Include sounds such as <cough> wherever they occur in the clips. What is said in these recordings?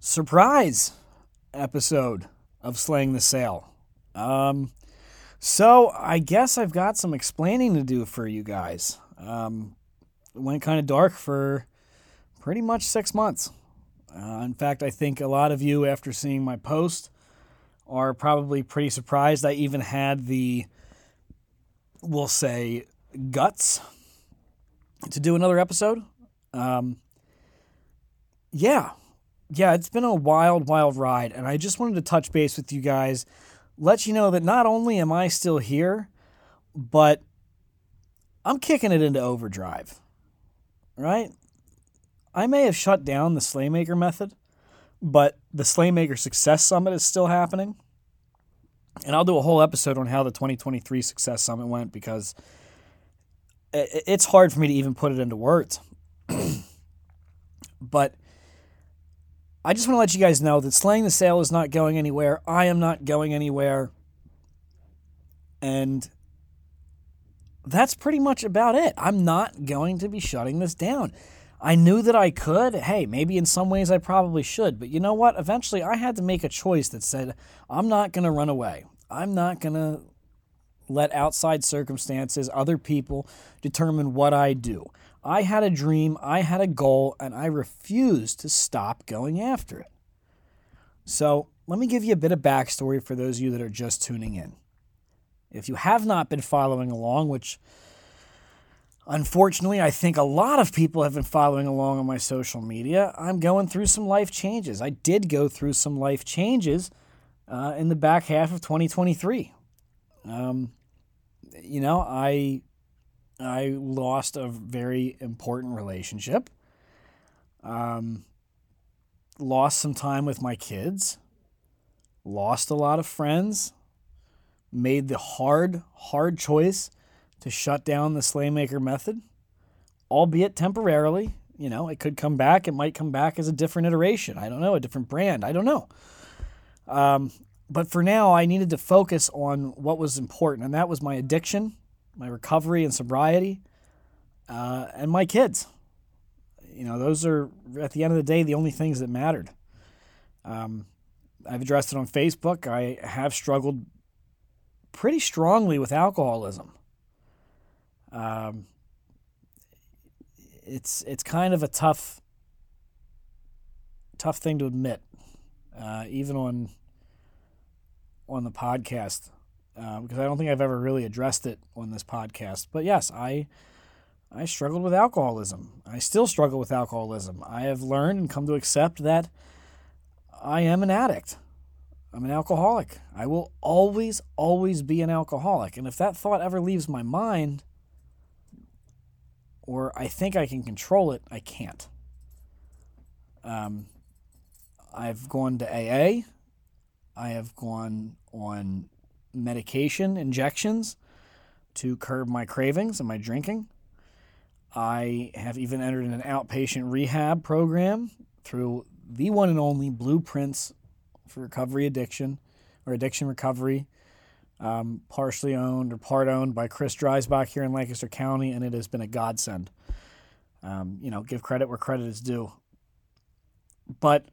surprise episode of Slaying the Sale. Um, so I guess I've got some explaining to do for you guys. Um, it went kind of dark for pretty much six months. Uh, in fact, I think a lot of you, after seeing my post, are probably pretty surprised I even had the, we'll say, guts to do another episode. Um, yeah, yeah, it's been a wild, wild ride. And I just wanted to touch base with you guys, let you know that not only am I still here, but I'm kicking it into overdrive, right? I may have shut down the Slaymaker method, but the Slaymaker Success Summit is still happening. And I'll do a whole episode on how the 2023 Success Summit went because it's hard for me to even put it into words. <clears throat> but I just want to let you guys know that slaying the sale is not going anywhere. I am not going anywhere. And that's pretty much about it. I'm not going to be shutting this down. I knew that I could. Hey, maybe in some ways I probably should. But you know what? Eventually I had to make a choice that said, I'm not going to run away. I'm not going to let outside circumstances, other people determine what I do. I had a dream, I had a goal, and I refused to stop going after it. So, let me give you a bit of backstory for those of you that are just tuning in. If you have not been following along, which unfortunately I think a lot of people have been following along on my social media, I'm going through some life changes. I did go through some life changes uh, in the back half of 2023. Um, you know, I I lost a very important relationship. Um, lost some time with my kids. Lost a lot of friends. Made the hard, hard choice to shut down the Slaymaker method, albeit temporarily. You know, it could come back. It might come back as a different iteration. I don't know, a different brand. I don't know. Um, but for now, I needed to focus on what was important, and that was my addiction my recovery and sobriety, uh, and my kids. You know, those are at the end of the day the only things that mattered. Um, I've addressed it on Facebook. I have struggled pretty strongly with alcoholism. Um, it's it's kind of a tough tough thing to admit, uh, even on on the podcast uh, because I don't think I've ever really addressed it on this podcast. But yes, I I struggled with alcoholism. I still struggle with alcoholism. I have learned and come to accept that I am an addict. I'm an alcoholic. I will always, always be an alcoholic. And if that thought ever leaves my mind, or I think I can control it, I can't. Um, I've gone to AA. I have gone on medication injections to curb my cravings and my drinking. I have even entered an outpatient rehab program through the one and only Blueprints for Recovery Addiction or Addiction Recovery, um, partially owned or part owned by Chris Dreisbach here in Lancaster County, and it has been a godsend. Um, you know, give credit where credit is due. But,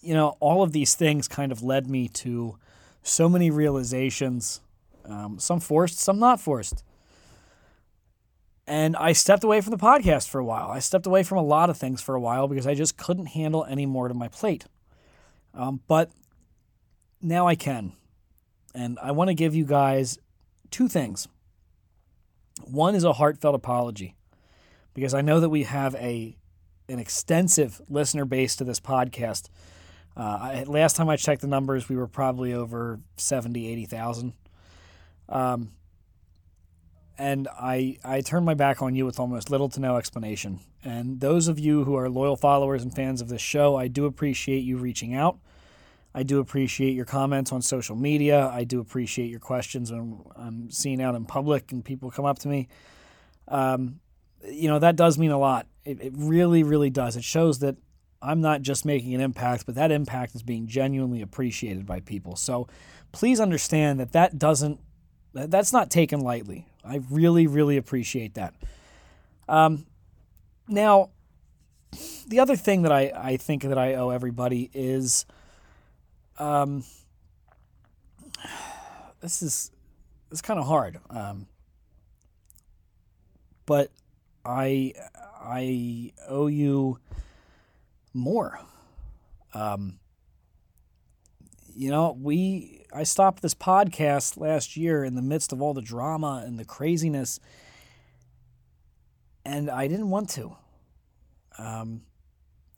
you know, all of these things kind of led me to so many realizations, um, some forced, some not forced. And I stepped away from the podcast for a while. I stepped away from a lot of things for a while because I just couldn't handle any more to my plate. Um, but now I can. And I want to give you guys two things. One is a heartfelt apology because I know that we have a an extensive listener base to this podcast uh, last time I checked the numbers, we were probably over 70, 80,000. Um, and I I turned my back on you with almost little to no explanation. And those of you who are loyal followers and fans of this show, I do appreciate you reaching out. I do appreciate your comments on social media. I do appreciate your questions when I'm seen out in public and people come up to me. Um, you know that does mean a lot. It, it really, really does. It shows that I'm not just making an impact, but that impact is being genuinely appreciated by people. So please understand that that doesn't that's not taken lightly. I really, really appreciate that. Um, now, the other thing that I, I think that I owe everybody is um, this is it's kind of hard. Um, but I I owe you more. Um, you know, we I stopped this podcast last year in the midst of all the drama and the craziness, and I didn't want to. Um,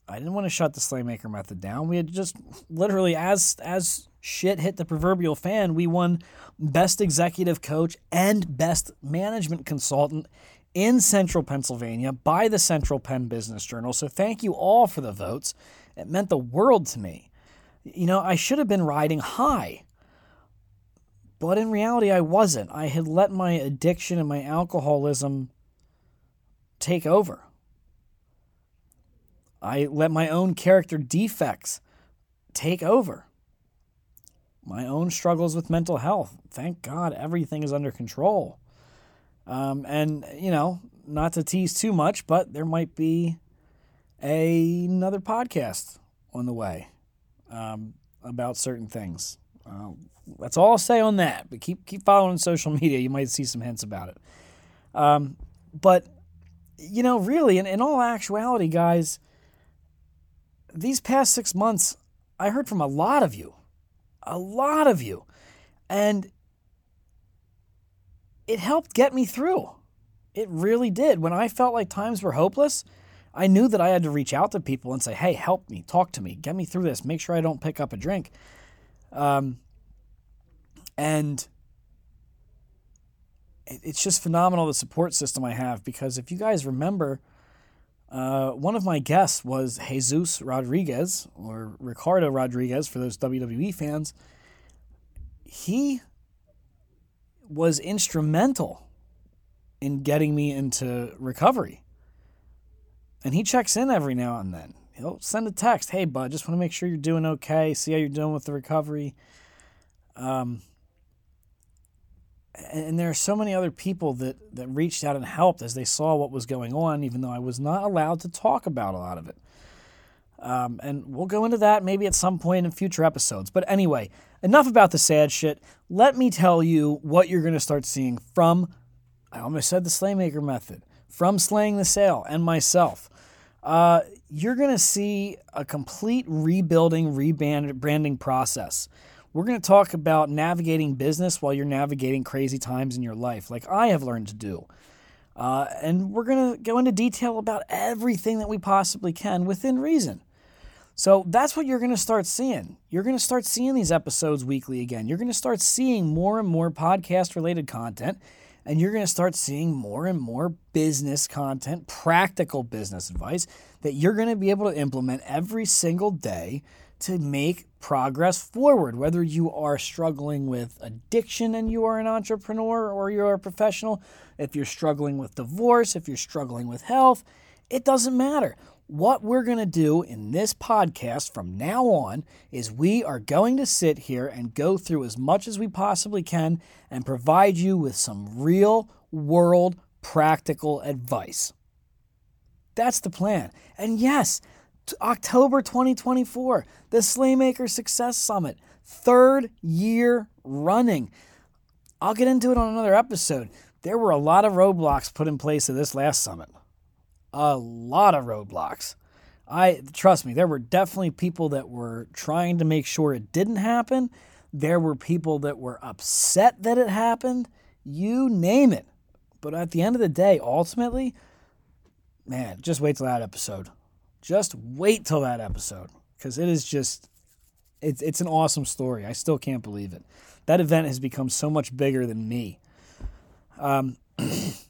I didn't want to shut the Slaymaker method down. We had just literally, as as shit hit the proverbial fan, we won best executive coach and best management consultant in Central Pennsylvania by the Central Penn Business Journal. So thank you all for the votes. It meant the world to me. You know, I should have been riding high. But in reality, I wasn't. I had let my addiction and my alcoholism take over. I let my own character defects take over. My own struggles with mental health. Thank God everything is under control. Um, and, you know, not to tease too much, but there might be a, another podcast on the way um, about certain things. Uh, that's all I'll say on that. But keep keep following social <laughs> media. You might see some hints about it. Um, but you know, really, in, in all actuality, guys, these past six months, I heard from a lot of you, a lot of you, and it helped get me through. It really did. When I felt like times were hopeless, I knew that I had to reach out to people and say, hey, help me, talk to me, get me through this, make sure I don't pick up a drink. Um, and it's just phenomenal the support system I have because if you guys remember, uh, one of my guests was Jesus Rodriguez or Ricardo Rodriguez for those WWE fans. He was instrumental in getting me into recovery. And he checks in every now and then. He'll send a text, "Hey, bud, just want to make sure you're doing okay. See how you're doing with the recovery." Um, and there are so many other people that that reached out and helped as they saw what was going on, even though I was not allowed to talk about a lot of it. Um, and we'll go into that maybe at some point in future episodes. But anyway, enough about the sad shit. Let me tell you what you're going to start seeing from, I almost said the Slaymaker method, from Slaying the Sale and myself uh, you're going to see a complete rebuilding, rebranding process. We're going to talk about navigating business while you're navigating crazy times in your life, like I have learned to do. Uh, and we're going to go into detail about everything that we possibly can within reason. So that's what you're going to start seeing. You're going to start seeing these episodes weekly again. You're going to start seeing more and more podcast related content and you're going to start seeing more and more business content, practical business advice that you're going to be able to implement every single day to make progress forward. Whether you are struggling with addiction and you are an entrepreneur or you're a professional, if you're struggling with divorce, if you're struggling with health, it doesn't matter. What we're going to do in this podcast from now on is we are going to sit here and go through as much as we possibly can and provide you with some real world practical advice. That's the plan. And yes, October 2024, the Slaymaker Success Summit, third year running. I'll get into it on another episode. There were a lot of roadblocks put in place at this last summit a lot of roadblocks. I trust me, there were definitely people that were trying to make sure it didn't happen. There were people that were upset that it happened. You name it. But at the end of the day, ultimately, man, just wait till that episode. Just wait till that episode because it is just it's it's an awesome story. I still can't believe it. That event has become so much bigger than me. Um, <clears throat>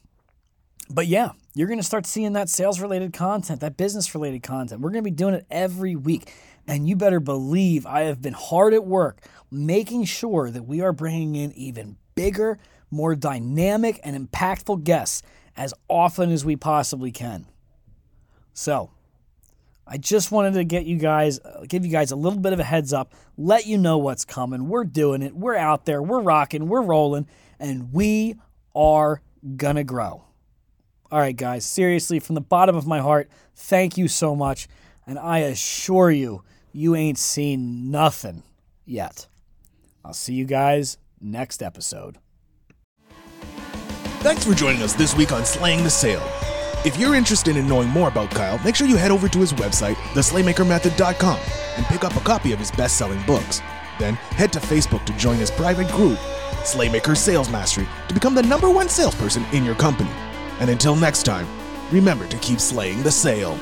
but yeah, you're going to start seeing that sales related content, that business related content. We're going to be doing it every week. And you better believe I have been hard at work making sure that we are bringing in even bigger, more dynamic, and impactful guests as often as we possibly can. So, I just wanted to get you guys, uh, give you guys a little bit of a heads up, let you know what's coming. We're doing it. We're out there. We're rocking. We're rolling, and we are gonna grow. All right, guys, seriously, from the bottom of my heart, thank you so much. And I assure you, you ain't seen nothing yet. I'll see you guys next episode. Thanks for joining us this week on Slaying the Sale. If you're interested in knowing more about Kyle, make sure you head over to his website, theslaymakermethod.com, and pick up a copy of his best selling books. Then head to Facebook to join his private group, Slaymaker Sales Mastery, to become the number one salesperson in your company. And until next time, remember to keep slaying the sale.